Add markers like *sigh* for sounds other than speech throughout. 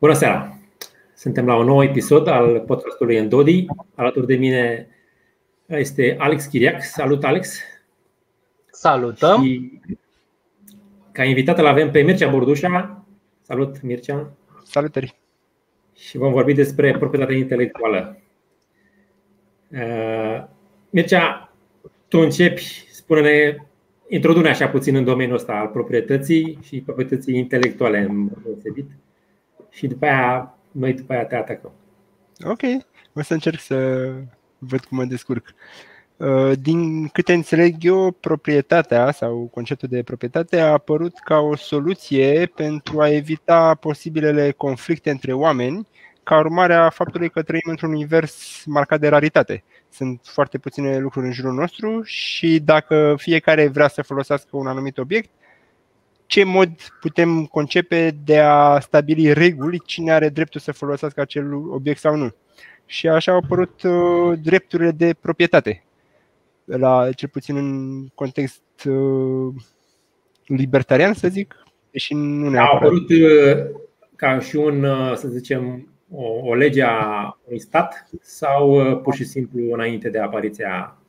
Bună seara! Suntem la un nou episod al podcastului Endodi. Alături de mine este Alex Chiriac. Salut, Alex! Salutăm! Și ca invitat îl avem pe Mircea Bordușa. Salut, Mircea! Salutări! Și vom vorbi despre proprietatea intelectuală. Uh, Mircea, tu începi, spune-ne, introdu așa puțin în domeniul ăsta al proprietății și proprietății intelectuale în deosebit și după aia noi după aia te atacăm. Ok, o să încerc să văd cum mă descurc. Uh, din câte înțeleg eu, proprietatea sau conceptul de proprietate a apărut ca o soluție pentru a evita posibilele conflicte între oameni ca urmare a faptului că trăim într-un univers marcat de raritate. Sunt foarte puține lucruri în jurul nostru și dacă fiecare vrea să folosească un anumit obiect, ce mod putem concepe de a stabili reguli cine are dreptul să folosească acel obiect sau nu. Și așa au apărut uh, drepturile de proprietate, la cel puțin în context uh, libertarian, să zic, deși nu ne A apărut uh, ca și un, să zicem, o, o lege a unui stat sau pur și simplu înainte de apariția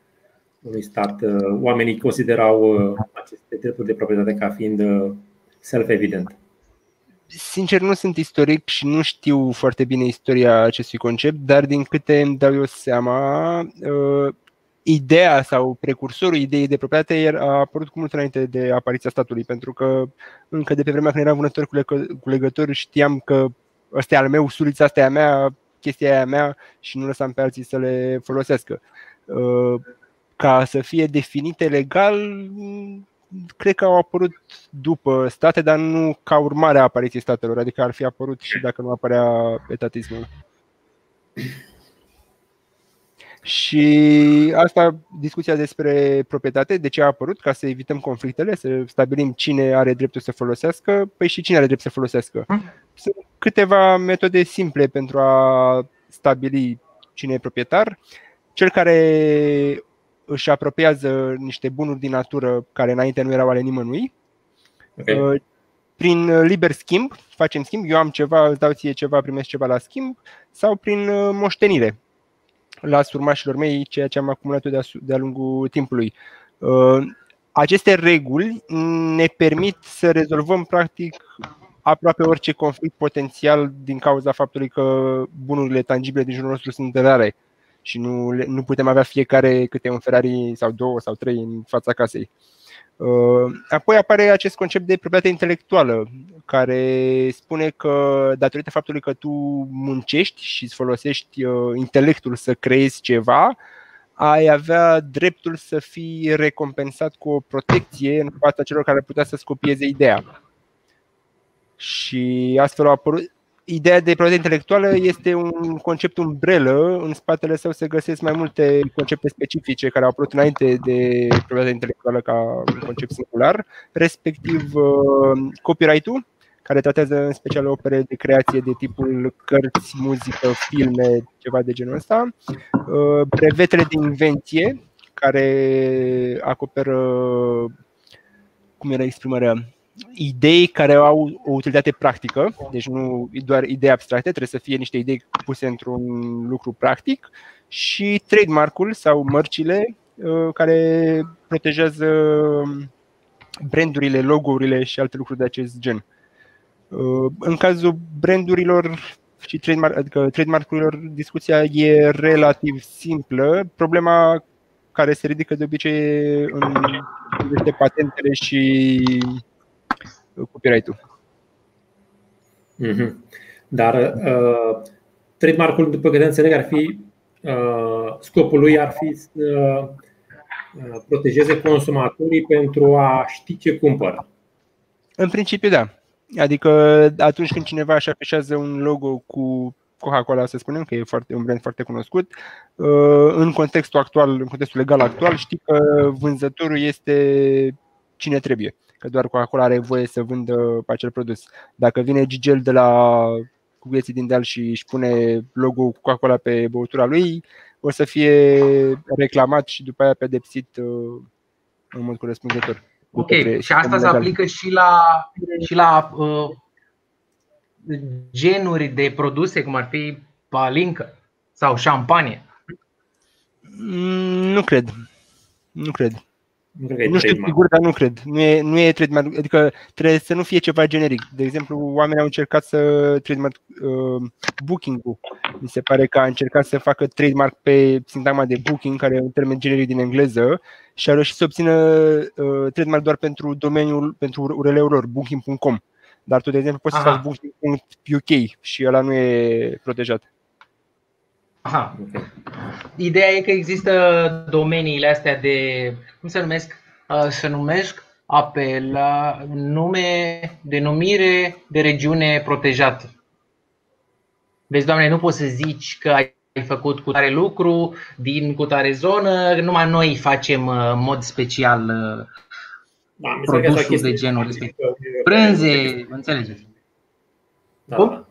unui stat, uh, oamenii considerau uh, aceste drepturi de proprietate ca fiind uh, self-evident. Sincer, nu sunt istoric și nu știu foarte bine istoria acestui concept, dar din câte îmi dau eu seama, ideea sau precursorul ideii de proprietate a apărut cu mult înainte de apariția statului, pentru că încă de pe vremea când eram vânător cu legători știam că ăsta e al meu, sulița asta e a mea, chestia e a mea și nu lăsam pe alții să le folosească ca să fie definite legal, cred că au apărut după state, dar nu ca urmare a apariției statelor, adică ar fi apărut și dacă nu apărea etatismul. Și asta, discuția despre proprietate, de ce a apărut, ca să evităm conflictele, să stabilim cine are dreptul să folosească, păi și cine are drept să folosească. Sunt câteva metode simple pentru a stabili cine e proprietar. Cel care își apropiază niște bunuri din natură care înainte nu erau ale nimănui. Okay. Uh, prin liber schimb, facem schimb, eu am ceva, îți dau ție ceva, primesc ceva la schimb, sau prin uh, moștenire. Las urmașilor mei ceea ce am acumulat de-a lungul timpului. Uh, aceste reguli ne permit să rezolvăm practic aproape orice conflict potențial din cauza faptului că bunurile tangibile din jurul nostru sunt rare și nu, nu putem avea fiecare câte un Ferrari sau două sau trei în fața casei. Uh, apoi apare acest concept de proprietate intelectuală, care spune că datorită faptului că tu muncești și îți folosești uh, intelectul să creezi ceva, ai avea dreptul să fii recompensat cu o protecție în fața celor care putea să-ți copieze ideea. Și astfel au apărut, ideea de proprietate intelectuală este un concept umbrelă, în spatele său se găsesc mai multe concepte specifice care au apărut înainte de proprietatea intelectuală ca un concept singular, respectiv uh, copyright-ul, care tratează în special opere de creație de tipul cărți, muzică, filme, ceva de genul ăsta, uh, brevetele de invenție, care acoperă, cum era exprimarea, idei care au o utilitate practică, deci nu doar idei abstracte, trebuie să fie niște idei puse într-un lucru practic și trademark-ul sau mărcile uh, care protejează brandurile, logo-urile și alte lucruri de acest gen. Uh, în cazul brandurilor și trademark, adică trademark-urilor, discuția e relativ simplă. Problema care se ridică de obicei în patentele și copyright-ul. Mm-hmm. Dar uh, trademark-ul, după câte înțeleg, ar fi uh, scopul lui ar fi să uh, protejeze consumatorii pentru a ști ce cumpără. În principiu, da. Adică atunci când cineva își afișează un logo cu Coca-Cola, să spunem, că e foarte, un brand foarte cunoscut, uh, în contextul actual, în contextul legal actual, știi că vânzătorul este cine trebuie că doar Coca-Cola are voie să vândă acel produs. Dacă vine Gigel de la Cugeții din Deal și își pune logo Coca-Cola pe băutura lui, o să fie reclamat și după aia pedepsit uh, în mod corespunzător. Ok, și asta se aplică și la, și la uh, genuri de produse, cum ar fi palincă sau șampanie? Mm, nu cred. Nu cred. Nu cred că e Nu știu trademark. sigur, dar nu cred. Nu e, nu e trademark. Adică trebuie să nu fie ceva generic. De exemplu, oamenii au încercat să trademark uh, booking-ul. Mi se pare că a încercat să facă trademark pe sintagma de booking, care e un termen generic din engleză, și a reușit să obțină uh, trademark doar pentru domeniul, pentru URL-ul lor, booking.com. Dar tu, de exemplu, poți să Aha. faci booking.uk și ăla nu e protejat. Aha. Ok. Ideea e că există domeniile astea de, cum se numesc? Uh, Se numesc apela, nume, denumire de regiune protejată. Vezi, doamne, nu poți să zici că ai făcut cu tare lucru din cu tare zonă, numai noi facem uh, în mod special uh, Da, mi se pare că asta e o produsul de chestie genul specifică Uniunii brânze, Europene. înțelegeți? Da, Cum?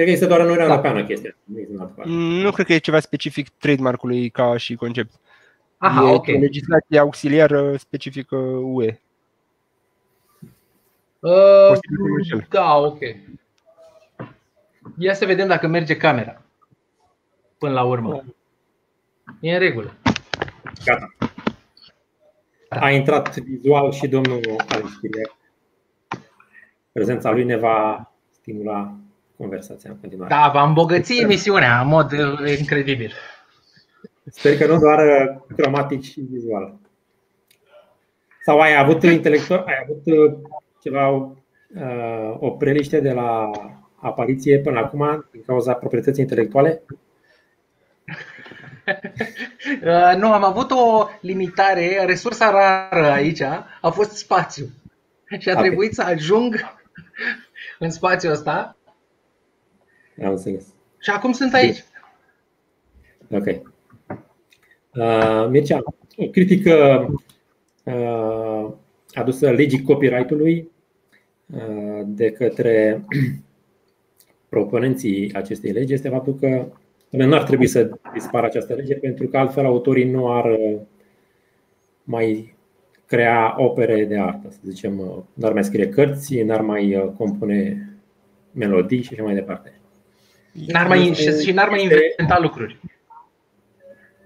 Da. Cred că este doar în Uniunea Da. Europeană chestia. Nu este în altă parte. Nu cred că e ceva specific trademark-ului ca și concept. Aha, e ok. o legislație auxiliară specifică UE. Uh, Posibil că mă înșel. da, ok. Ia să vedem dacă merge camera. Până la urmă. E în regulă. Gata. A intrat vizual și domnul Alex Chiriac. Prezența lui ne va stimula conversația în continuare. Da, va îmbogăți emisiunea în mod uh, incredibil. Sper că nu doar uh, cromatic și vizual. Sau ai avut intelectual, ai avut uh, ceva uh, o preliște de la apariție până acum din cauza proprietății intelectuale? *laughs* Uh, nu, am avut o limitare, resursa rară aici a fost spațiu. Și a Ok. trebuit să ajung în spațiul ăsta Am înțeles. și acum sunt aici. Ok. Uh, Mircea, o critică uh, adusă legii copyright-ului uh, de către *clears throat* proponenții acestei legi este faptul că nu ar trebui să dispară această lege pentru că altfel autorii nu ar uh, mai crea opere de artă, să zicem, uh, n-ar mai scrie cărți, n-ar mai uh, compune melodii și așa mai departe. N-ar mai, Este- și, și n-ar mai este- inventa lucruri.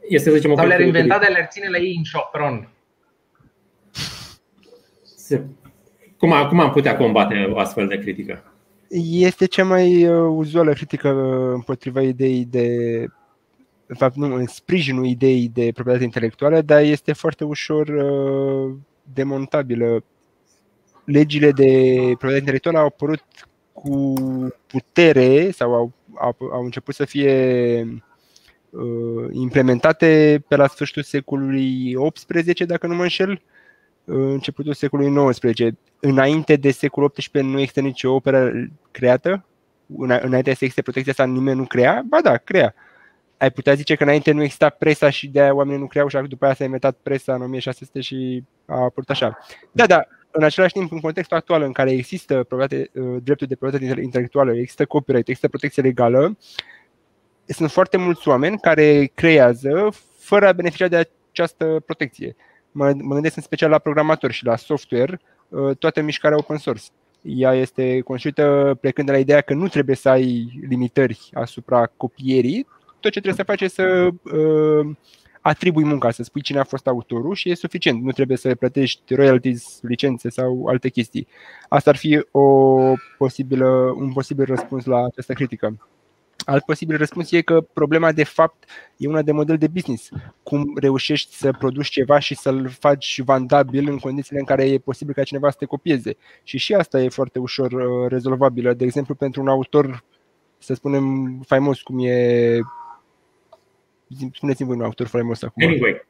Este, să zicem, o Sau le-ar critică inventa, dar le-ar ține la ei în șopron. Se- Cum, am- cum am putea combate o astfel de critică? Este cea mai uh, uzuală critică uh, împotriva ideii de de fapt nu, în sprijinul ideii de proprietate intelectuală, dar este foarte ușor uh, demontabilă. Legile de proprietate intelectuală au apărut cu putere sau au, au, au început să fie uh, implementate pe la sfârșitul secolului XVIII, dacă nu mă înșel, uh, începutul secolului XIX. Înainte de secolul XVIII nu există nicio operă creată, Îna- înainte să existe protecția asta nimeni nu crea, ba da, crea. Ai putea zice că înainte nu exista presa și de aia oamenii nu creau și după aia s-a inventat presa în 1600 și a apărut așa. Da, da, în același timp, în contextul actual în care există proprietate, uh, dreptul de proprietate intelectuală, există copyright, există protecție legală, sunt foarte mulți oameni care creează fără a beneficia de această protecție. Mă, mă gândesc în special la programatori și la software, uh, toată mișcarea open source. Ea este construită plecând de la ideea că nu trebuie să ai limitări asupra copierii, tot ce trebuie să faci e să uh, atribui munca, să spui cine a fost autorul și e suficient. Nu trebuie să plătești royalties, licențe sau alte chestii. Asta ar fi o posibilă, un posibil răspuns la această critică. Alt posibil răspuns e că problema de fapt e una de model de business. Cum reușești să produci ceva și să-l faci vandabil în condițiile în care e posibil ca cineva să te copieze. Și și asta e foarte ușor uh, rezolvabilă. De exemplu, pentru un autor, să spunem, faimos cum e... Spuneți-mi voi un autor faimos acum. Anyway,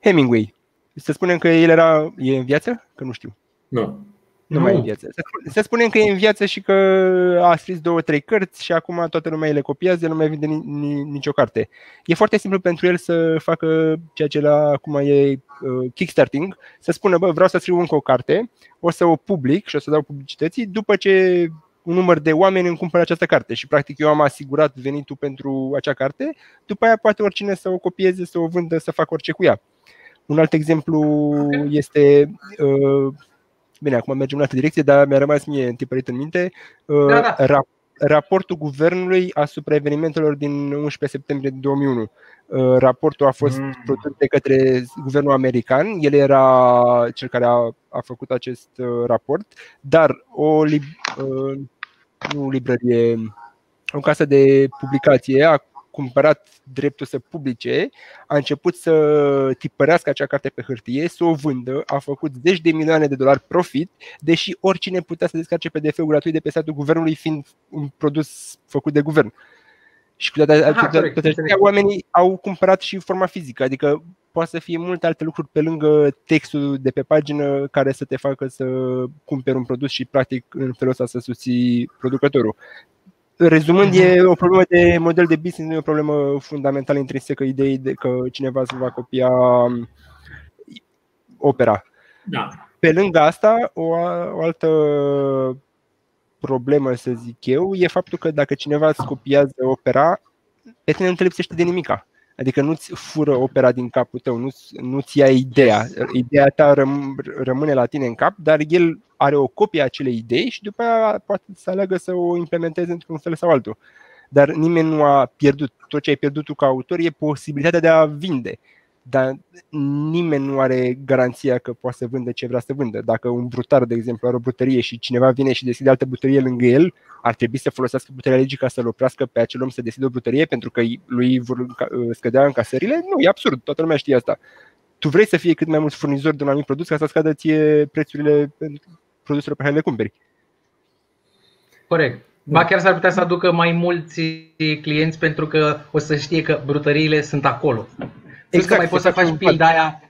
Hemingway. Să spunem că el era... E în viață? Că nu știu. nu. Nu, Nu. mai e în viață. Să, spun- să spunem că e în viață și că a scris două, trei cărți și acum toată lumea le copiază, nu mai vinde ni, ni, nicio carte. E foarte simplu pentru el să facă ceea ce la acum e uh, kickstarting, să spună, bă, vreau să scriu încă o carte, o să o public și o să dau publicității după ce un număr de oameni îmi cumpără această carte și practic eu am asigurat venitul pentru acea carte, după aia poate oricine să o copieze, să o vândă, să facă orice cu ea. Un alt exemplu este uh, Bine, acum mergem în altă direcție, dar mi-a rămas mie întipărit în minte. Da, da. raportul guvernului asupra evenimentelor din 11 septembrie 2001. Raportul a fost mm. produs de către guvernul american, el era cel care a, a făcut acest raport, dar o, nu librărie, o casă de publicație a cumpărat dreptul să publice, a început să tipărească acea carte pe hârtie, să o vândă, a făcut zeci de milioane de dolari profit, deși oricine putea să descarce PDF-ul gratuit de pe site-ul guvernului fiind un produs făcut de guvern. Și cu toate acestea, oamenii au cumpărat și forma fizică, adică poate să fie multe alte lucruri pe lângă textul de pe pagină care să te facă să cumperi un produs și practic în felul ăsta să susții producătorul. Rezumând, e o problemă de model de business, nu e o problemă fundamentală intrinsecă ideii de că cineva să va copia um, opera. Da. Pe lângă asta, o, o altă problemă, să zic eu, e faptul că dacă cineva îți copiază opera, pe tine nu te lipsește de nimica. Adică nu-ți fură opera din capul tău, nu-ți, nu-ți ia ideea. Ideea ta răm, rămâne la tine în cap, dar el are o copie a acelei idei și după aia poate să aleagă să o implementeze într-un fel sau altul. Dar nimeni nu a pierdut. Tot ce ai pierdut tu ca autor e posibilitatea de a vinde dar nimeni nu are garanția că poate să vândă ce vrea să vândă. Dacă un brutar, de exemplu, are o brutărie și cineva vine și deschide altă brutărie lângă el, ar trebui să folosească puterea legii ca să-l oprească pe acel om să deschidă o brutărie pentru că lui vor uh, scădea încasările? Nu, e absurd, toată lumea știe asta. Tu vrei să fie cât mai mulți furnizori de un anumit produs ca să scadă ție prețurile produselor pe care le cumperi. Corect. Ba chiar s-ar putea să aducă mai mulți clienți pentru că o să știe că brutăriile sunt acolo. Exact, că mai poți să faci pilda aia,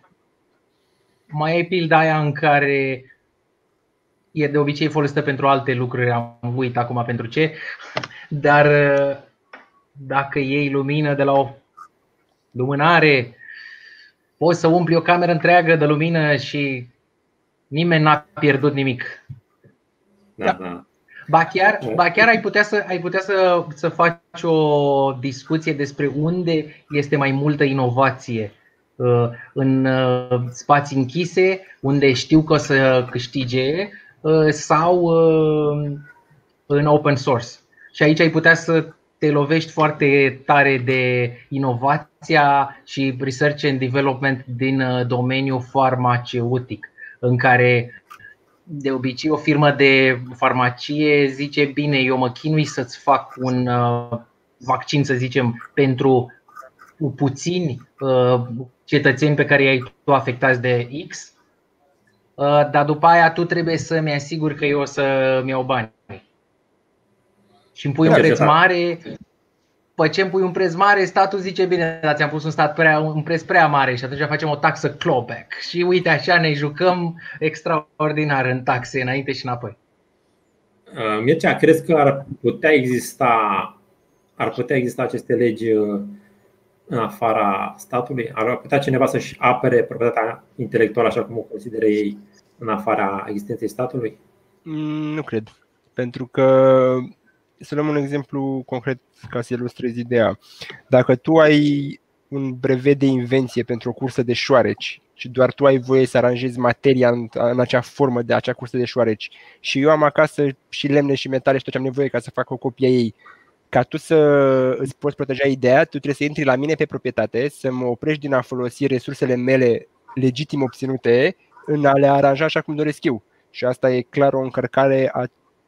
mai ai pilda aia în care e de obicei folosită pentru alte lucruri, am uit acum pentru ce, dar dacă iei lumină de la o lumânare, poți să umpli o cameră întreagă de lumină și nimeni n-a pierdut nimic. Da, da. Ba chiar, ba chiar ai putea, să, ai putea să, să faci o discuție despre unde este mai multă inovație. Uh, în uh, spații închise, unde știu că o să câștige, uh, sau în open source. Și aici ai putea să te lovești foarte tare de inovația și research and development din domeniul farmaceutic, în care de obicei o firmă de farmacie zice bine, eu mă chinui să-ți fac un uh, vaccin, să zicem, pentru puțini uh, cetățeni pe care i-ai tu afectați de X, uh, dar după aia tu trebuie să-mi asiguri că eu o să-mi iau bani. Și îmi pui un preț mare, pe ce îmi pui un preț mare, statul zice bine, dar ți-am pus un, stat prea, un preț prea mare și atunci facem o taxă clawback. Și uite așa ne jucăm extraordinar în taxe înainte și înapoi. Uh, Mircea, crezi că ar putea exista ar putea exista aceste legi uh, în afara statului? Ar putea cineva să-și apere proprietatea intelectuală așa cum o consideră ei în afara existenței statului? Mm, nu cred. Pentru că să luăm un exemplu concret ca să ilustrezi ideea. Dacă tu ai un brevet de invenție pentru o cursă de șoareci și doar tu ai voie să aranjezi materia în, în acea formă de acea cursă de șoareci și eu am acasă și lemne și metale și tot ce am nevoie ca să fac o copie ei, ca tu să îți poți proteja ideea, tu trebuie să intri la mine pe proprietate, să mă oprești din a folosi resursele mele legitim obținute în a le aranja așa cum doresc eu. Și asta e clar o încărcare a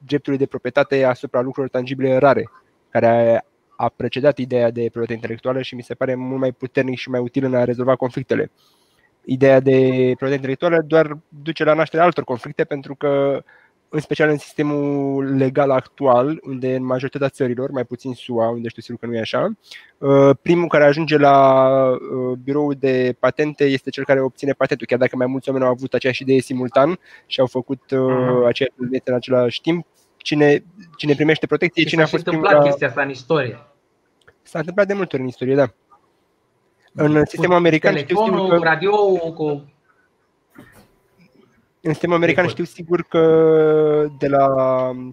dreptului de proprietate asupra lucrurilor tangibile rare, care a precedat ideea de proprietate intelectuală și mi se pare mult mai puternic și mai util în a rezolva conflictele. Ideea de proprietate intelectuală doar duce la nașterea altor conflicte pentru că în special în sistemul legal actual, unde în majoritatea țărilor, mai puțin SUA, unde știu sigur că nu e așa, uh, primul care ajunge la uh, biroul de patente este cel care obține patentul, chiar dacă mai mulți oameni au avut aceeași idee simultan și au făcut uh, aceeași idee în același timp. Cine, cine primește protecție, și cine a fost întâmplat primul chestia asta în istorie. S-a întâmplat de multe ori în istorie, da. În sistemul american telefonul, știu că... radio cu în sistemul american știu sigur că de la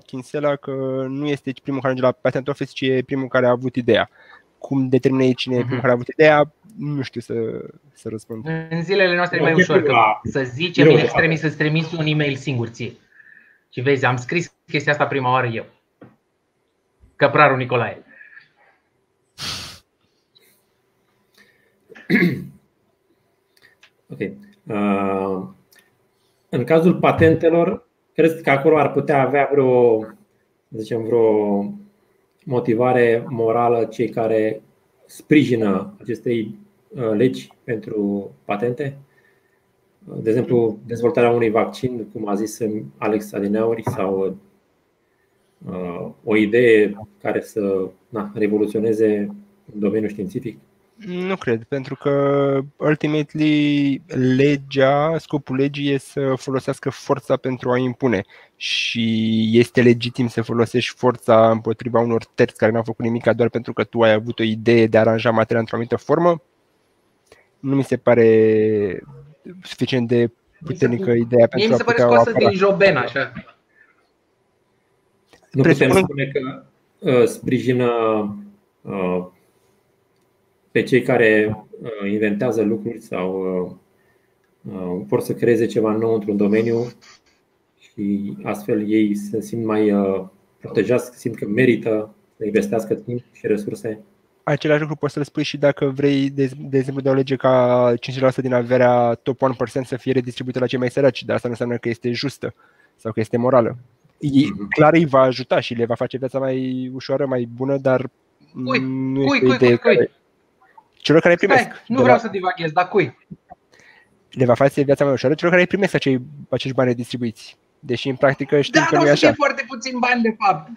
Kinsella că nu este primul care ajunge la Patent Office, ci e primul care a avut ideea. cum determină ei cine uh-huh. care a avut ideea, nu știu să, să răspund. În zilele noastre e mai ușor că să zicem în extremis să-ți trimiți un e-mail singur ție. Și vezi, am scris chestia asta prima oară eu. Căprarul Nicolae. *clears throat* ok. Uh, în cazul patentelor, cred că acolo ar putea avea vreo, zicem, vreo motivare morală cei care sprijină acestei uh, legi pentru patente? De exemplu, dezvoltarea unui vaccin, cum a zis Alex Adineauri, sau uh, o idee care să na, revoluționeze domeniul științific? Nu cred, pentru că ultimately legea, scopul legii e să folosească forța pentru a impune și este legitim să folosești forța împotriva unor terți care n-au făcut nimic doar pentru că tu ai avut o idee de a aranja materia într-o anumită formă. Nu mi se pare suficient de puternică ideea pentru a putea o apăra. din Joben, așa. Nu putem spune că uh, sprijină uh, pe cei care uh, inventează lucruri sau uh, uh, vor să creeze ceva nou într-un domeniu și astfel ei se simt mai protejați, simt că merită să investească timp și resurse. Același lucru poți să-l spui și dacă vrei, de, de exemplu, de o lege ca 50% din averea top 1% să fie redistribuită la cei mai săraci, dar asta nu înseamnă că este justă sau că este morală. Ei, mhm. clar îi va ajuta și le va face viața mai ușoară, mai bună, dar cui, nu cui, este cui, idee cui, cui celor care primesc. Stai, nu vreau la... să divaghez, dar cui? Le va face viața mai ușoară celor care primesc acei, acești bani distribuiți. Deși în practică știm da, că nu e așa. Da, foarte puțin bani de fapt.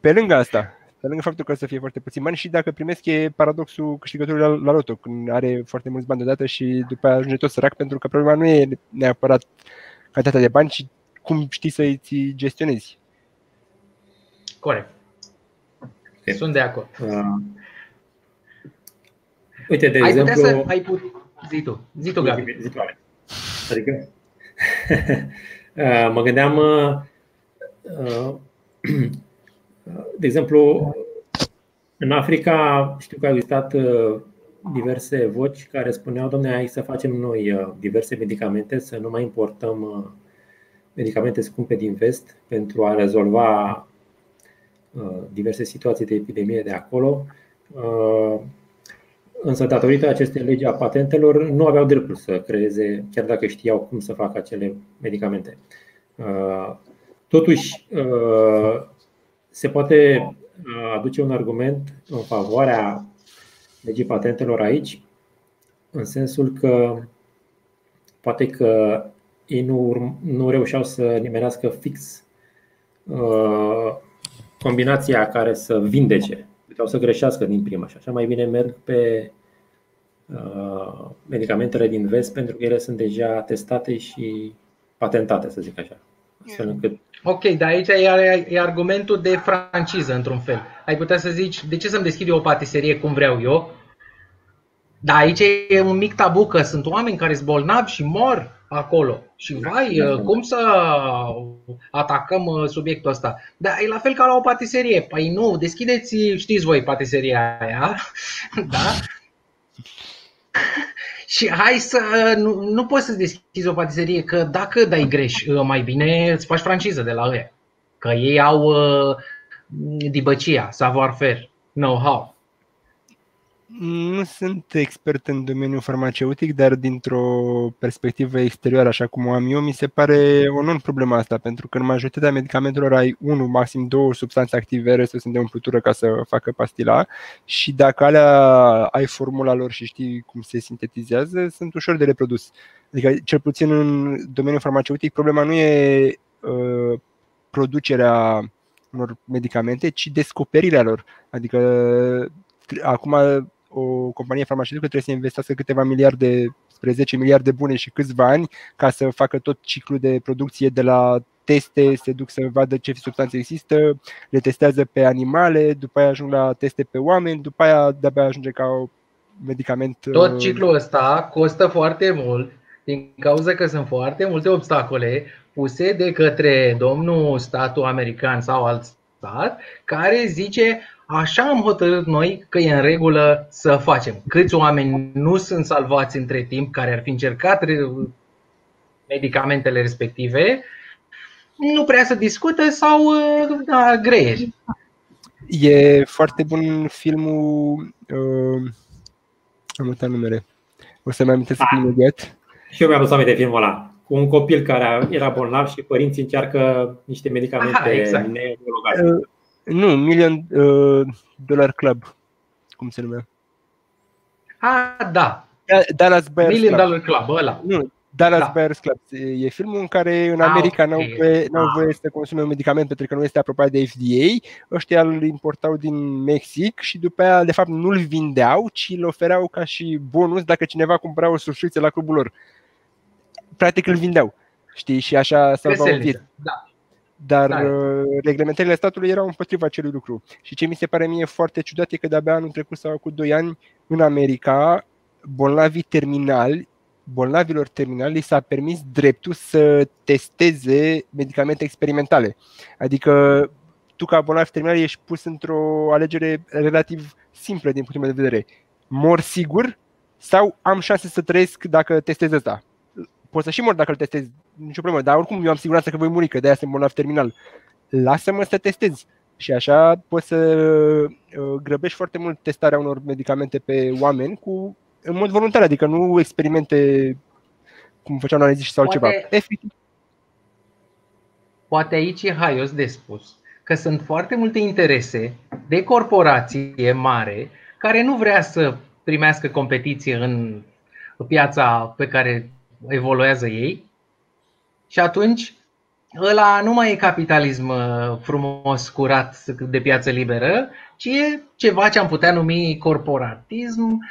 Pe lângă asta, pe lângă faptul că o să fie foarte puțin bani și dacă primesc e paradoxul câștigătorului la, la loto, când are foarte mulți bani deodată și după aia ajunge tot sărac, pentru că problema nu e neapărat cantitatea de bani, ci cum știi să îi gestionezi. Corect. Sunt de acord. Uh, Uite, de ai exemplu... Să, ai put... Zi tu, zi tu, Gabi. Zi tu, Adică, *laughs* uh, mă gândeam, uh, uh, *clears throat* de exemplu, în Africa știu că au existat diverse voci care spuneau, domne, hai să facem noi diverse medicamente, să nu mai importăm medicamente scumpe din vest pentru a rezolva diverse situații de epidemie de acolo Însă, datorită acestei legi a patentelor, nu aveau dreptul să creeze, chiar dacă știau cum să facă acele medicamente. Uh, totuși, uh, se poate uh, aduce un argument în favoarea legii patentelor aici, în sensul că poate că ei nu, nu reușeau să nimerească fix combinația care să vindece puteau să greșească din prima și așa mai bine merg pe uh, medicamentele din vest pentru că ele sunt deja testate și patentate, să zic așa. încât... Ok, dar aici e, e argumentul de franciză, într-un fel. Ai putea să zici, de ce să-mi deschid eu o patiserie cum vreau eu? Dar aici e un mic tabu că sunt oameni care sunt bolnavi și mor acolo. Și vai, da, da. cum să atacăm uh, subiectul ăsta? Dar e la fel ca la o patiserie. Păi nu, deschideți, știți voi, patiseria aia, *laughs* da? *laughs* Și hai să, nu, nu poți să deschizi o patiserie, că dacă dai greș, uh, mai bine îți faci franciză de la ei. Că ei au uh, dibăcia, savoir-faire, know-how. Nu sunt expert în domeniul farmaceutic, dar dintr-o perspectivă exterioară, așa cum o am eu, mi se pare o non-problemă asta, pentru că în majoritatea medicamentelor ai unul, maxim două substanțe active, restul sunt de umplutură ca să facă pastila și dacă alea ai formula lor și știi cum se sintetizează, sunt ușor de reprodus. Adică, cel puțin în domeniul farmaceutic, problema nu e uh, producerea unor medicamente, ci descoperirea lor. Adică acum o companie farmaceutică trebuie să investească câteva miliarde spre 10 miliarde bune și câțiva ani ca să facă tot ciclul de producție de la teste, se duc să vadă ce substanțe există, le testează pe animale, după aia ajung la teste pe oameni, după aia de-abia ajunge ca un medicament. Tot uh, ciclul ăsta costă foarte mult din cauza că sunt foarte multe obstacole puse de către domnul statul american sau alt stat care zice așa am hotărât noi că e în regulă să facem. Câți oameni nu sunt salvați între timp care ar fi încercat medicamentele respective, nu prea să discută sau da, greieri. E foarte bun filmul uh, Am uitat numele O să-mi amintesc ah. imediat Și eu mi-am dus aminte filmul ăla cu un copil care era bolnav și părinții încearcă niște medicamente Aha, exact. uh, Nu, Million uh, Dollar Club Cum se numea? Ah, da. Dallas Buyers Million Club. Dollar Club, ăla. Nu, Dallas da. Buyers Club. E filmul în care în ah, America ah, okay. n-au, voie, n-au ah. voie să consume un medicament pentru că nu este apropiat de FDA. Ăștia îl importau din Mexic și după aia, de fapt, nu-l vindeau, ci îl ofereau ca și bonus dacă cineva cumpăra o subscripție la clubul lor. Practic îl vindeau. Știi? Și așa salvau vieți. Da. Dar da. Uh, reglementările statului erau împotriva acelui lucru. Și ce mi se pare mie foarte ciudat e că de-abia anul trecut sau cu 2 ani în America bolnavii terminali bolnavilor terminali li s-a permis dreptul să testeze medicamente experimentale. Adică tu ca bolnav terminal ești pus într-o alegere relativ simplă din punctul meu de vedere. Mor sigur sau am șanse să trăiesc dacă testez asta? Poți să și mor dacă îl testez, nicio problemă, dar oricum eu am siguranță că voi muri, că de-aia sunt bolnav terminal. Lasă-mă să testez. Și așa poți să uh, grăbești foarte mult testarea unor medicamente pe oameni cu în mod voluntar, adică nu experimente cum făceau analiziști sau poate, ceva. Efectiv. Poate aici e haios de spus că sunt foarte multe interese de corporație mare care nu vrea să primească competiție în piața pe care evoluează ei și atunci ăla nu mai e capitalism uh, frumos, curat de piață liberă, ci e ceva ce am putea numi corporatism,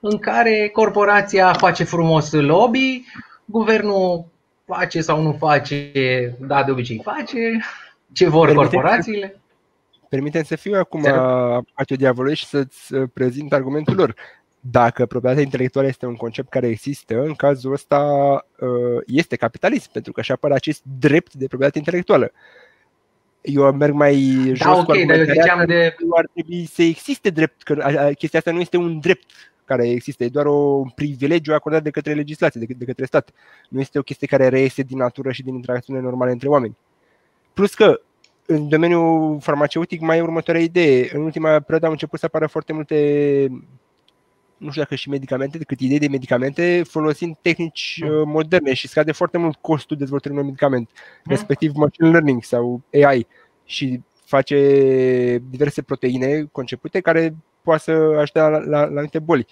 în care corporația face frumos lobby, guvernul face sau nu face, da, de obicei face, ce vor permite corporațiile. Permite să fiu acum face diavolului și să-ți uh, prezint argumentul lor. Dacă proprietatea intelectuală este un concept care există, în cazul ăsta uh, este capitalism, pentru că așa apare acest drept de proprietate intelectuală. Eu merg mai da, jos okay, cu dar eu ziceam de... ar trebui să existe drept, că chestia asta nu este un drept care există, e doar un privilegiu acordat de către legislație, de, de către stat. Nu este o chestie care reiese din natură și din interacțiune normale între oameni. Plus că în domeniul farmaceutic mai e următoarea idee. În ultima perioadă au început să apară foarte multe nu știu dacă și medicamente, decât idei de medicamente folosind tehnici mm. uh, moderne și scade foarte mult costul dezvoltării unui medicament, mm. respectiv machine learning sau AI și face diverse proteine concepute care poate să ajute la, la, la anumite boli.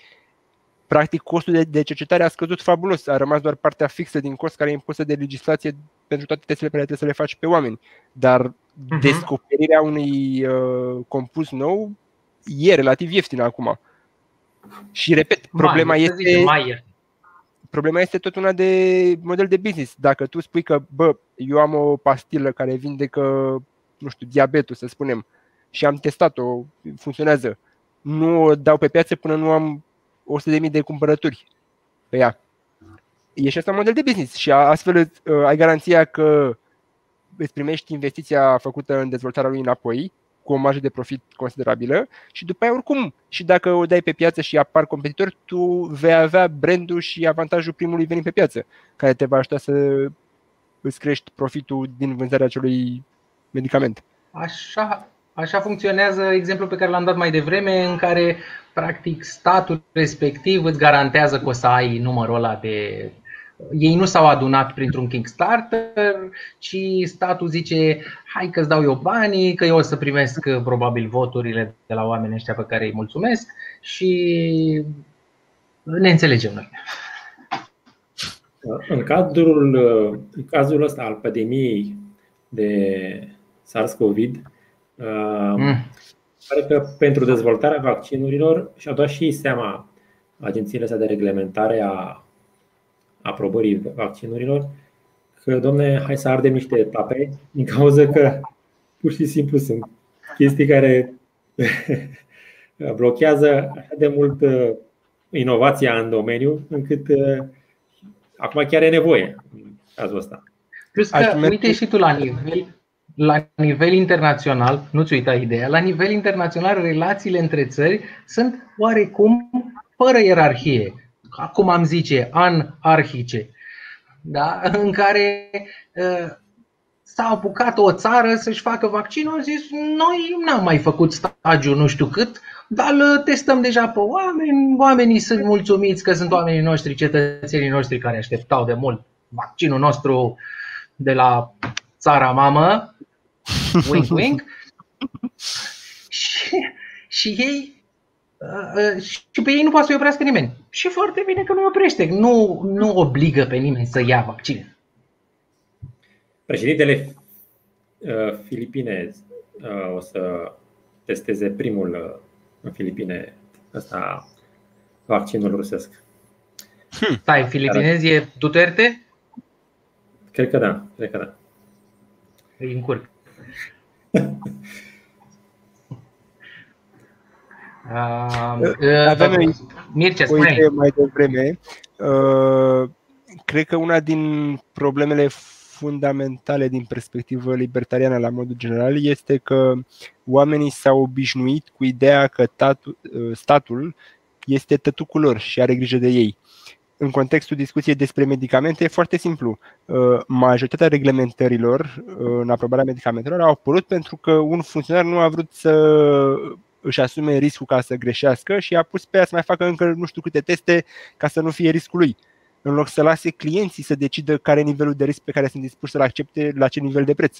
Practic, costul de, de cercetare a scăzut fabulos. A rămas doar partea fixă din cost care e impusă de legislație pentru toate testele pe care trebuie să le faci pe oameni. Dar uh-huh. descoperirea unui uh, compus nou e relativ ieftină acum. Și repet, problema mai, este mai problema este tot una de model de business. Dacă tu spui că, bă, eu am o pastilă care vindecă, nu știu, diabetul, să spunem, și am testat-o, funcționează nu o dau pe piață până nu am 100.000 de cumpărături pe ea. E și asta un model de business și astfel uh, ai garanția că îți primești investiția făcută în dezvoltarea lui înapoi cu o marjă de profit considerabilă și după aia oricum și dacă o dai pe piață și apar competitori, tu vei avea brandul și avantajul primului venit pe piață, care te va ajuta să îți crești profitul din vânzarea acelui medicament. Așa, Așa funcționează exemplul pe care l-am dat mai devreme, în care practic statul respectiv îți garantează că o să ai numărul ăla de. Ei nu s-au adunat printr-un Kickstarter, ci statul zice: Hai că-ți dau eu banii, că eu o să primesc probabil voturile de la oamenii ăștia pe care îi mulțumesc și ne înțelegem noi. În, cadrul, în cazul ăsta al pandemiei de SARS-CoV, Mm. Pare că pentru dezvoltarea vaccinurilor și-au dat și seama agențiile astea de reglementare a aprobării vaccinurilor că, domne, hai să ardem niște etape din cauza că pur și simplu sunt chestii care *laughs* blochează așa de mult uh, inovația în domeniu încât uh, acum chiar e nevoie în cazul ăsta. Plus că, uite și tu la nivel la nivel internațional, nu-ți uita ideea, la nivel internațional relațiile între țări sunt oarecum fără ierarhie. Acum am zice, anarhice, da? în care uh, s-a apucat o țară să-și facă vaccinul, au zis, noi n-am mai făcut stagiul nu știu cât, dar îl testăm deja pe oameni, oamenii sunt mulțumiți că sunt oamenii noștri, cetățenii noștri care așteptau de mult vaccinul nostru de la țara mamă, *laughs* wink wink, și, și ei uh, și pe ei nu poate să-i oprească nimeni. Și foarte bine că nu oprește, nu, nu obligă pe nimeni să ia vaccin. Președintele uh, filipinez uh, o să testeze primul uh, în Filipine ăsta vaccinul rusesc. Hmm. Stai, filipinez e Duterte? Cred că da, cred că da. Îi încurc. *laughs* Uh, Avem Mircea, o idee mai devreme. Uh, cred că una din problemele fundamentale din perspectivă libertariană la modul general este că oamenii s-au obișnuit cu ideea că statul este tătucul lor și are grijă de ei. În contextul discuției despre medicamente e foarte simplu. Majoritatea reglementărilor în aprobarea medicamentelor au apărut pentru că un funcționar nu a vrut să își asume riscul ca să greșească și a pus pe ea să mai facă încă nu știu câte teste ca să nu fie riscul lui în loc să lase clienții să decidă care e nivelul de risc pe care sunt dispuși să-l accepte la ce nivel de preț.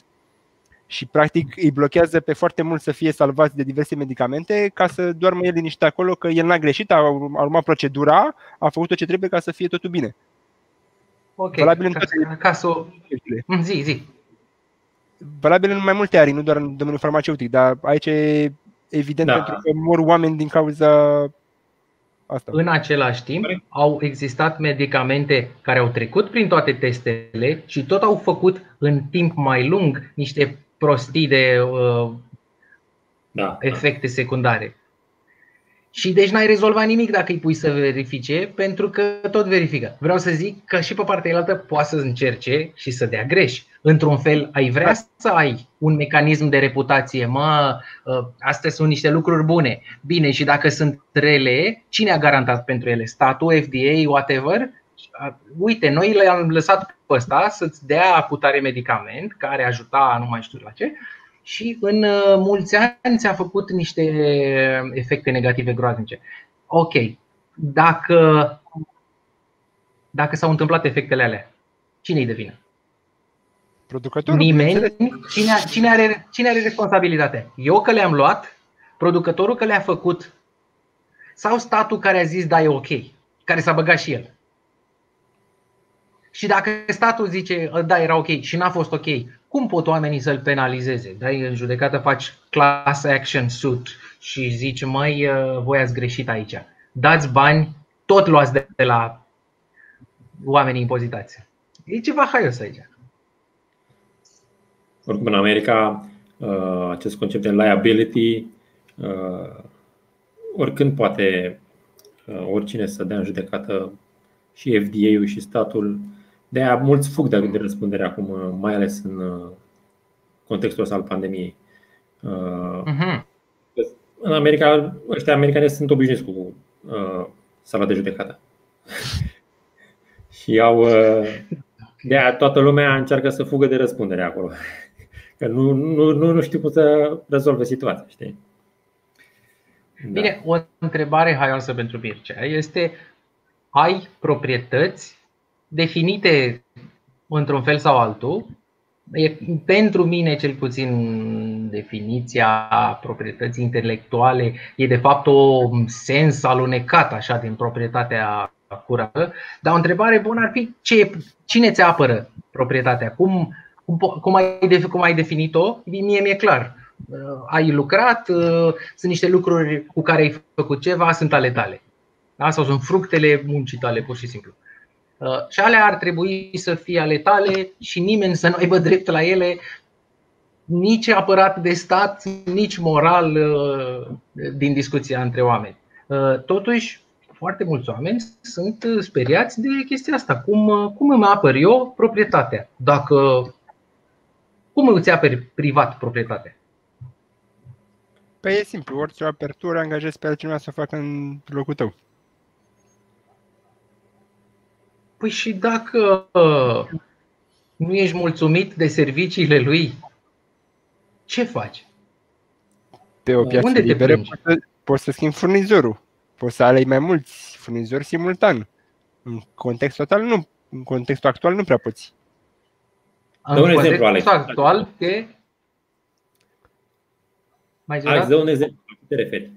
Și practic îi blochează pe foarte mult să fie salvați de diverse medicamente ca să doarmă el liniște acolo că el n-a greșit, a, urmat procedura, a făcut tot ce trebuie ca să fie totul bine. Ok, Valabil ca, în ca să o... Mm, zi, zi. Valabil în mai multe arii, nu doar în domeniul farmaceutic, dar aici e evident da. pentru că mor oameni din cauza Asta. În același timp, au existat medicamente care au trecut prin toate testele și tot au făcut în timp mai lung niște prostii de uh, da, efecte da. secundare. Și deci n-ai rezolvat nimic dacă îi pui să verifice, pentru că tot verifică. Vreau să zic că și pe partea cealaltă poate să încerce și să dea greș. Într-un fel, ai vrea să ai un mecanism de reputație. Mă, ă, astea sunt niște lucruri bune. Bine, și dacă sunt rele, cine a garantat pentru ele? Statul, FDA, whatever? Uite, noi le-am lăsat pe ăsta să-ți dea putare medicament care ajuta nu mai știu la ce și în uh, mulți ani ți-a făcut niște efecte negative groaznice. Ok, dacă, dacă s-au întâmplat efectele alea, cine îi devine? Producătorul. Nimeni. Cine, cine, are, cine are responsabilitatea? Eu că le-am luat, producătorul că le-a făcut sau statul care a zis da e ok, care s-a băgat și el. Și dacă statul zice da era ok și n-a fost ok, cum pot oamenii să-l penalizeze? Dai în judecată, faci class action suit și zici, măi, uh, voi ați greșit aici. Dați bani, tot luați de la oamenii impozitați. E ceva haios aici. Oricum, în America, uh, acest concept de liability, uh, oricând poate oricine să dea în judecată și FDA-ul și statul de aia mulți fug de, de răspundere acum, mai ales în uh, contextul ăsta al pandemiei. Uh-huh. În America, ăștia americani sunt obișnuiți cu uh, sala de judecată. *laughs* și au. Uh, de aia toată lumea încearcă să fugă de răspundere acolo. *laughs* Că nu, nu, nu, nu știu cum să rezolve situația, știi? Da. Bine, o întrebare haioasă pentru Mircea este ai proprietăți definite într-un fel sau altul. E, pentru mine, cel puțin, definiția proprietății intelectuale e de fapt o sens alunecat așa din proprietatea curată. Dar o întrebare bună ar fi ce, cine ți apără proprietatea? Cum, cum, cum, ai, cum ai definit-o? Mie mi-e clar. Ai lucrat, sunt niște lucruri cu care ai făcut ceva, sunt ale tale. Da? Sau sunt fructele muncii tale, pur și simplu. Uh, și alea ar trebui să fie ale tale și nimeni să nu aibă drept la ele, nici apărat de stat, nici moral uh, din discuția între oameni. Uh, totuși, foarte mulți oameni sunt speriați de chestia asta. Cum, cum îmi apăr eu proprietatea? Dacă Cum îți aperi privat proprietatea? Păi e simplu, orice apertură angajezi pe altcineva să o facă în locul tău. Păi și dacă uh, nu ești mulțumit de serviciile lui, ce faci? Pe o piață Unde te liberă plângi? poți să, poți să schimbi furnizorul. Poți să alegi mai mulți furnizori simultan. În contextul total nu. În contextul actual nu prea poți. În Dă un exemplu, contextul Alex. actual te... Mai zi, Alex, da? dă un exemplu. La ce te referi?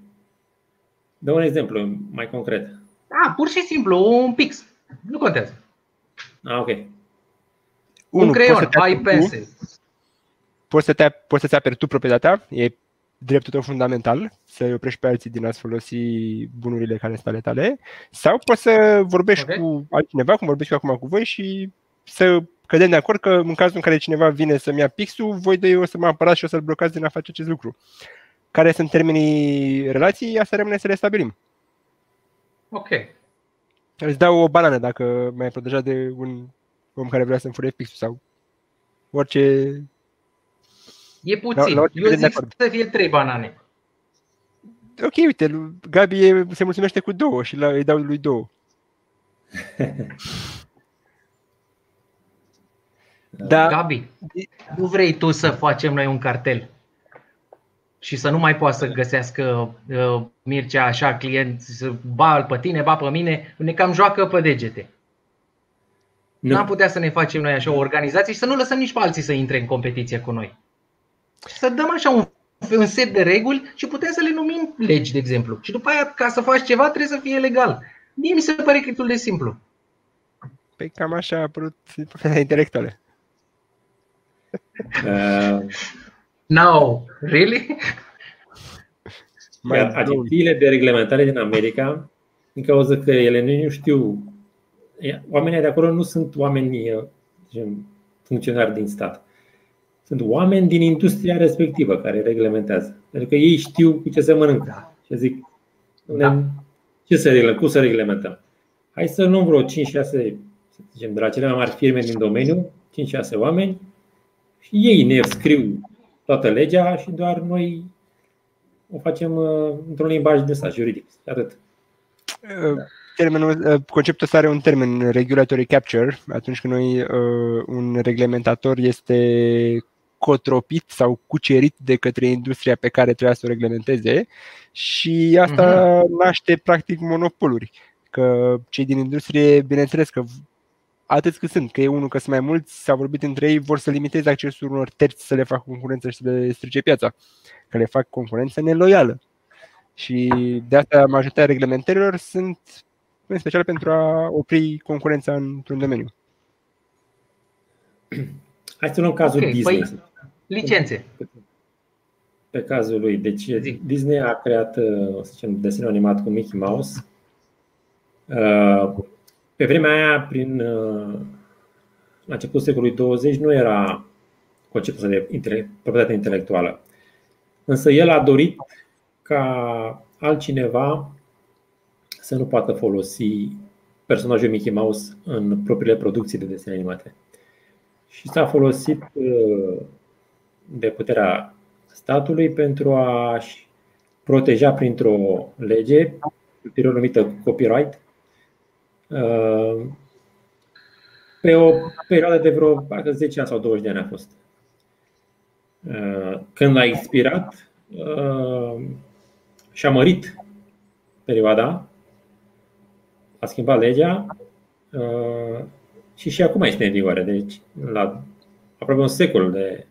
Dă un exemplu mai concret. Ah, pur și simplu, un pix. Nu contează. Ah, ok. Un Unu, poți să creion, te ai aperi tu, pencil. poți să te, poți să-ți aperi tu proprietatea, e dreptul tău fundamental să-i oprești pe alții din a-ți folosi bunurile care sunt ale tale, sau poți să vorbești Ok. cu altcineva, cum vorbești eu acum cu voi și să cădem de acord că în cazul în care cineva vine să-mi ia pixul, voi doi o să mă apărați și o să-l blocați din a face acest lucru. Care sunt termenii relației, asta rămâne să le stabilim. Ok. Îți dau o banană dacă m-ai protejat de un om care vrea să-mi fure pixul sau orice E La- puțin. la orice Eu vedem de zic acord. să fie trei banane. Ok, uite, lui Gabi e, se mulțumește cu două și la, îi dau lui două. *laughs* Da, Gabi, nu vrei tu să facem noi un cartel și să nu mai poată să găsească uh, Mircea așa client, să ba pe tine, ba pe mine, ne cam joacă pe degete. Nu. N-am putea să ne facem noi așa o organizație și să nu lăsăm nici pe alții să intre în competiție cu noi. Să dăm așa un, un set de reguli și putem să le numim legi, de exemplu. Și după aia, ca să faci ceva, trebuie să fie legal. Mie mi se pare că e destul de simplu. Păi cam așa a apărut profesia intelectuale. *laughs* Uh, No, really? Iar agențiile de reglementare din America, din cauza că ele nu știu, oamenii de acolo nu sunt oameni uh, zicem, funcționari din stat. Sunt oameni din industria respectivă care reglementează. Pentru că ei știu cu ce se mănâncă. Și zic, Da. ce să reglementăm? Cum să reglementăm? Hai să luăm vreo 5-6, să zicem, de la cele mai mari firme din domeniu, 5-6 oameni, și ei ne scriu toată legea și doar noi o facem uh, într-un limbaj de stat juridic. Atât. Uh, Termenul, uh, conceptul ăsta are un termen, regulatory capture, atunci când noi, uh, un reglementator este cotropit sau cucerit de către industria pe care trebuia să o reglementeze și asta naște practic monopoluri. Că cei din industrie, bineînțeles că atât cât sunt, că e unul, că sunt mai mulți, s-a vorbit între ei, vor să limiteze accesul unor terți să le facă concurență și să le strice piața, că le fac concurență neloială. Și de asta majoritatea reglementărilor sunt în special pentru a opri concurența într-un domeniu. *clears throat* Hai să luăm cazul Ok, Disney. păi- Licențe. Pe cazul lui. Deci Zi. Disney a creat uh, să zicem, desenul animat cu Mickey Mouse. Uh, Pe vremea aia, prin, uh, la începutul secolului 20, nu era conceptul ăsta de intele- proprietate intelectuală. Însă el a dorit ca altcineva să nu poată folosi personajul Mickey Mouse în propriile producții de desene animate. Și s-a folosit uh, de puterea statului pentru a-și proteja printr-o lege, ulterior numită copyright, uh, pe o perioadă de vreo parcă 10 ani sau 20 de ani a fost. Uh, Când a expirat, uh, și-a mărit perioada, a schimbat legea uh, și și acum este în vigoare. Deci, la aproape un secol de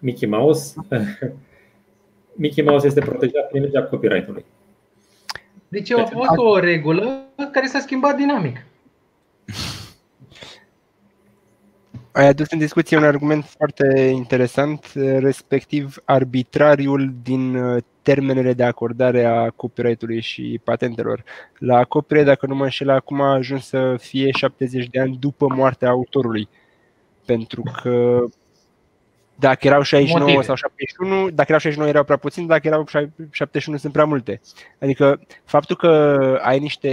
Mickey Mouse, *laughs* Mickey Mouse este protejat prin legea copyright-ului. Deci a fost o regulă care s-a schimbat dinamic. *laughs* Ai adus în discuție un argument foarte interesant, respectiv arbitrariul din uh, termenele de acordare a copyright-ului și patentelor. La copyright, dacă nu mă înșel, acum a ajuns să fie 70 de ani după moartea autorului. Pentru că Dacă erau 69 Motive. sau 71, dacă erau 69 erau prea puțin, dacă erau 71 sunt prea multe. Adică faptul că ai niște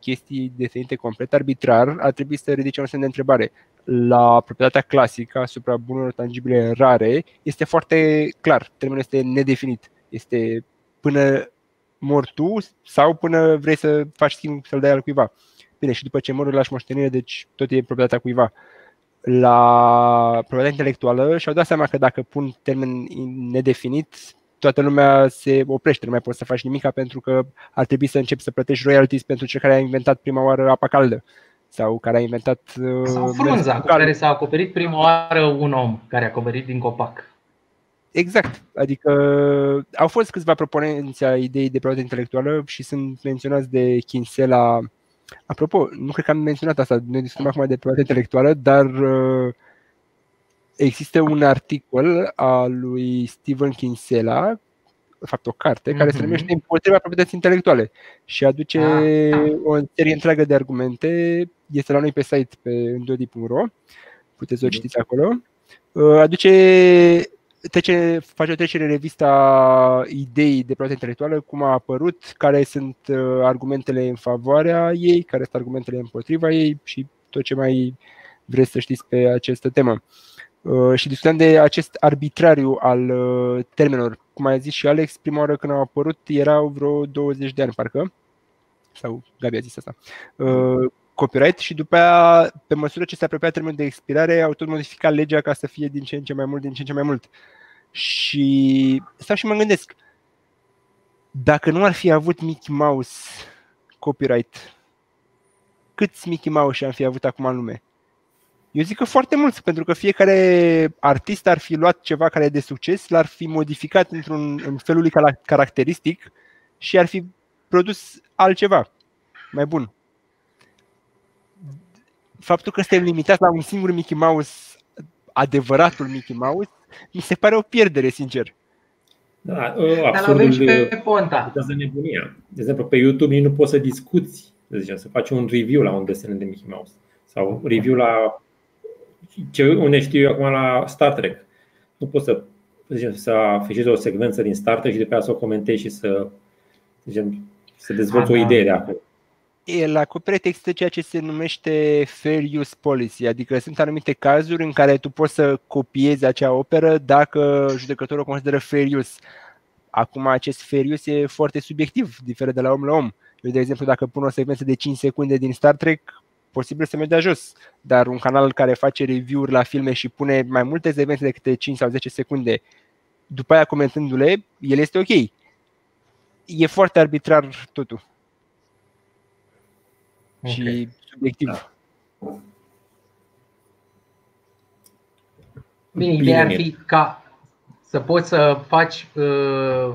chestii definite complet arbitrar ar trebui să ridice un semn de întrebare. La proprietatea clasică asupra bunurilor tangibile rare este foarte clar, termenul este nedefinit. Este până mor tu sau până vrei să faci schimb să-l dai al cuiva. Bine, și după ce mor îl lași moștenire, deci tot e proprietatea cuiva. La proprietatea intelectuală și-au dat seama că dacă pun termen nedefinit, toată lumea se oprește, nu mai poți să faci nimica pentru că ar trebui să începi să plătești royalties pentru cel care a inventat prima oară apa caldă sau care a inventat uh, sau frunza cu care s-a acoperit prima oară un om care a acoperit din copac. Exact. Adică au fost câțiva proponenți a ideii de proprietate intelectuală și sunt menționați de Kinsella. Apropo, nu cred că am menționat asta, noi discutăm acum de proprietate intelectuală, dar uh, există un articol al lui Steven Kinsella, de fapt o carte, care mm-hmm. se mhm. numește Împotriva proprietății intelectuale și aduce ah. o serie întreagă de argumente. Este la noi pe site pe îndodi.ro, puteți o mhm. citiți acolo. Uh, aduce trece, face o trecere în revista ideii de proprietate intelectuală, cum a apărut, care sunt uh, argumentele în favoarea ei, care sunt argumentele împotriva ei și tot ce mai vreți să știți pe această temă. Uh, și discutăm de acest arbitrariu al uh, termenelor. Cum a zis și Alex, prima oară când au apărut erau vreo 20 de ani, parcă. Sau Gabi a zis asta copyright și după aia, pe măsură ce se apropia termenul de expirare, au tot modificat legea ca să fie din ce în ce mai mult, din ce în ce mai mult. Și stau și mă gândesc, dacă nu ar fi avut Mickey Mouse copyright, câți Mickey Mouse am fi avut acum în lume? Eu zic că foarte mulți, pentru că fiecare artist ar fi luat ceva care e de succes, l-ar fi modificat într-un în felul lui caracteristic și ar fi produs altceva mai bun faptul că suntem limitați la un singur Mickey Mouse, adevăratul Mickey Mouse, mi se pare o pierdere, sincer. Da, absurdul de ponta. De nebunia. De exemplu, pe YouTube nu poți să discuți, să, zicem, să faci un review la un desen de Mickey Mouse sau review la ce unde știu eu acum la Star Trek. Nu poți să, să, zicem, să afișezi o secvență din Star Trek și după aceea să o comentezi și să, să, zicem, să dezvolți A, o da. idee de acolo la copyright există ceea ce se numește fair use policy, adică sunt anumite cazuri în care tu poți să copiezi acea operă dacă judecătorul o consideră fair use. Acum acest fair use e foarte subiectiv, diferă de la om la om. Eu, de exemplu, dacă pun o secvență de 5 secunde din Star Trek, posibil să dea jos. Dar un canal care face review-uri la filme și pune mai multe secvențe decât 5 sau 10 secunde, după aia comentându-le, el este ok. E foarte arbitrar totul okay. și subiectiv. Da. Bine, ideea ar fi ca să poți să faci uh,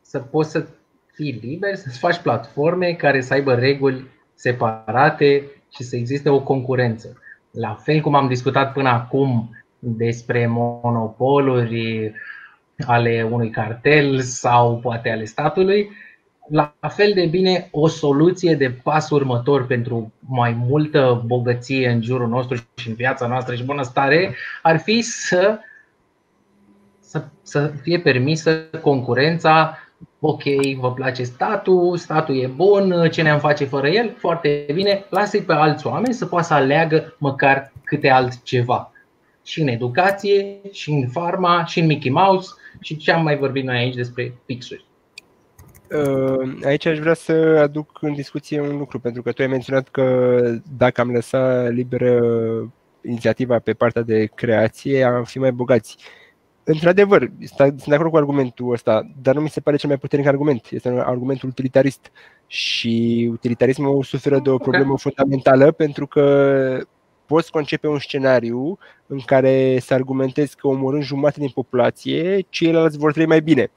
să poți să fii liber, să-ți faci platforme care să aibă reguli separate și să existe o concurență. La fel cum am discutat până acum despre monopoluri ale unui cartel sau poate ale statului, la fel de bine o soluție de pas următor pentru mai multă bogăție în jurul nostru și în viața noastră și bunăstare ar fi să, să, să fie permisă concurența. Ok, vă place statul, statul e bun, ce ne-am face fără el? Foarte bine, lasă-i pe alți oameni să poată să aleagă măcar câte altceva. Și în educație, și în farma, și în Mickey Mouse, și ce am mai vorbit noi aici despre pixuri. Uh, aici aș vrea să aduc în discuție un lucru, pentru că tu ai menționat că dacă am lăsat liberă inițiativa pe partea de creație, am fi mai bogați. Într-adevăr, sunt de acord cu argumentul ăsta, dar nu mi se pare cel mai puternic argument. Este un argument utilitarist și utilitarismul suferă de o problemă fundamentală pentru că poți concepe un scenariu în care să argumentezi că omorând jumătate din populație, ceilalți vor trăi mai bine.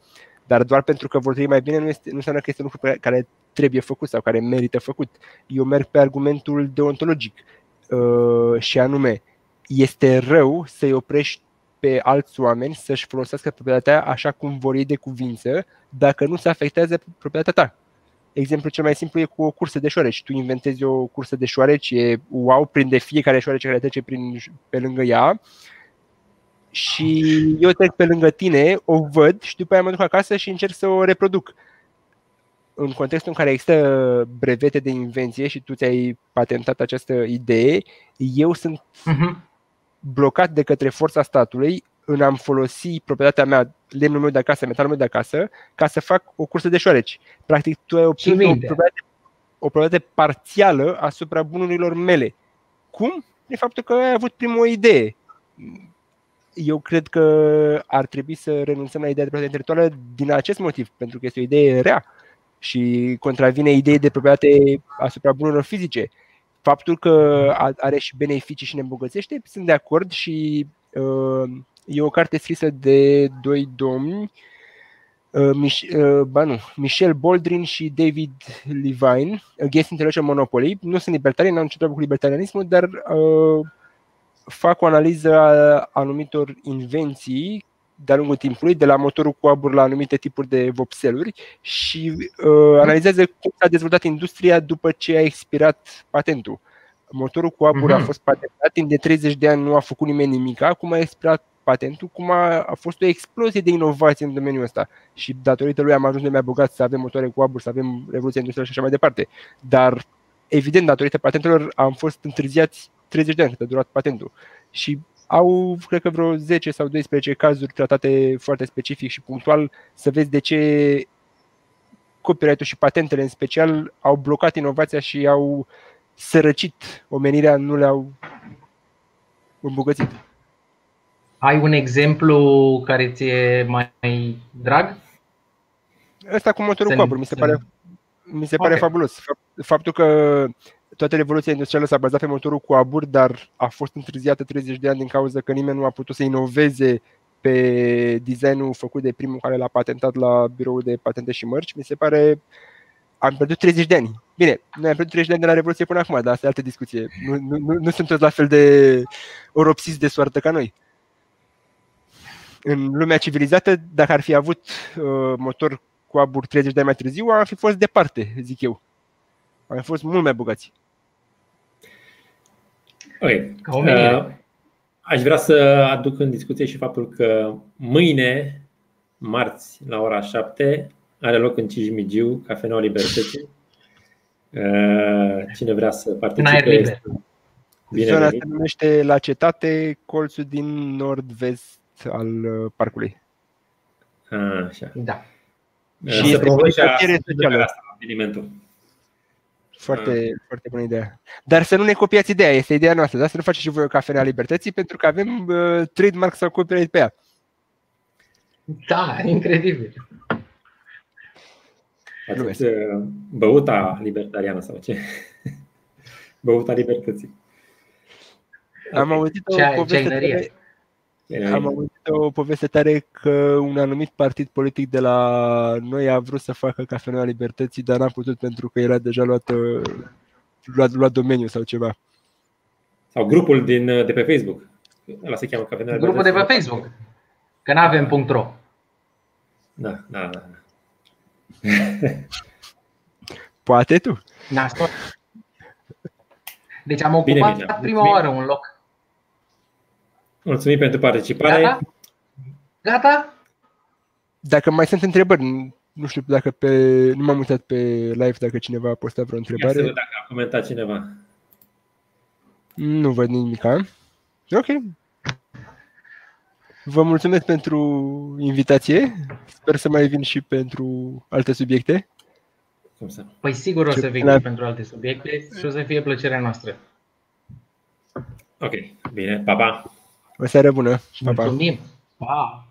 Dar doar pentru că vor trăi mai bine nu, este, nu înseamnă că este un lucru pe care trebuie făcut sau care merită făcut. Eu merg pe argumentul deontologic uh, și anume, este rău să-i oprești pe alți oameni să-și folosească proprietatea așa cum vor ei de cuvință, dacă nu se afectează proprietatea ta. Exemplul cel mai simplu e cu o cursă de șoareci. Tu inventezi o cursă de șoareci, e wow, prinde fiecare șoarece care trece prin, pe lângă ea și eu trec pe lângă tine, o văd și după aia mă duc acasă și încerc să o reproduc. În contextul în care există brevete de invenție și tu ți-ai patentat această idee, eu sunt uh-huh. blocat de către forța statului în a-mi folosi proprietatea mea, lemnul meu de acasă, metalul meu de acasă, ca să fac o cursă de șoareci. Practic, tu ai obținut o proprietate, o proprietate parțială asupra bunurilor mele. Cum? De faptul că ai avut primul o idee eu cred că ar trebui să renunțăm la ideea de proprietate intelectuală din acest motiv, pentru că este o idee rea și contravine ideii de proprietate asupra bunurilor fizice. Faptul că are și beneficii și ne îmbogățește, sunt de acord și uh, e o carte scrisă de doi domni, uh, Mich- uh, ba nu, Michel Boldrin și David Levine, Against Intellectual Monopoly. Nu sunt libertariani, n-am ce treabă cu libertarianismul, dar uh, fac o analiză a anumitor invenții de-a lungul timpului, de la motorul cu abur la anumite tipuri de vopseluri și uh, analizează cum s-a dezvoltat industria după ce a expirat patentul. Motorul cu abur uh-huh. a mhm. fost patentat, timp de 30 de ani nu a făcut nimeni nimic, acum a expirat patentul, cum a, a fost o explozie de inovație în domeniul ăsta și datorită lui am ajuns noi mai bogați să avem motoare cu abur, să avem revoluția industrială și așa mai departe. Dar, evident, datorită patentelor am fost întârziați 30 de ani cât a durat patentul. Și au, cred că vreo 10 sau 12 cazuri tratate foarte specific și punctual să vezi de ce copyright-ul și patentele în special au blocat inovația și au sărăcit omenirea, nu le-au îmbogățit. Ai un exemplu care ți-e mai drag? Asta cu motorul cu apă, mi se pare, mi se pare okay. fabulos. Faptul că toată revoluția industrială s-a bazat pe motorul cu abur, dar a fost întârziată 30 de ani din cauza că nimeni nu a putut să inoveze pe designul făcut de primul care l-a patentat la biroul de patente și mărci. Mi se pare am pierdut 30 de ani. Bine, noi am pierdut 30 de ani de la Revoluție până acum, dar asta e altă discuție. Nu, nu, nu, nu sunt toți la fel de oropsiți de soartă ca noi. În lumea civilizată, dacă ar fi avut uh, motor cu abur 30 de ani mai târziu, am fi fost departe, zic eu. Am fi fost mult mai bogați. Okay. Uh, aș vrea să aduc în discuție și faptul că mâine, marți, la ora 7, are loc în Cijmigiu, Cafeneaua Libertății. Uh, cine vrea să participe este bine Zona se numește La Cetate, colțul din nord-vest al uh, parcului. A, așa. Da. Și este o specială. Evenimentul. Foarte, uh. foarte bună idee. Dar să nu ne copiați ideea, este ideea noastră, da? să nu faceți și voi o cafenea libertății, pentru că avem uh, trademark sau copyright pe ea. Da, incredibil. Ați uh, băuta libertariană sau ce? *laughs* băuta libertății. Am auzit o poveste am auzit o poveste tare că un anumit partid politic de la noi a vrut să facă Cafeneaua Libertății, dar n-a putut pentru că era deja luat, luat, luat domeniu sau ceva. Sau grupul din, de pe Facebook. Ăla se cheamă Cafeneaua Grupul de pe Facebook. Că nu avem .ro. Da, da, da. *laughs* Poate tu. Nasol. Deci am ocupat bine, bine. prima oară un loc Mulțumim pentru participare. Gata? Gata? Dacă mai sunt întrebări, nu știu dacă pe. Nu m-am uitat pe live dacă cineva a postat vreo întrebare. Ia să văd dacă a comentat cineva. Nu văd nimic. Ok. Vă mulțumesc pentru invitație. Sper să mai vin și pentru alte subiecte. Păi sigur o să vin la... pentru alte subiecte și o să fie plăcerea noastră. Ok, bine, pa, pa! O seară bună! Pa, Mulțumim! Pa!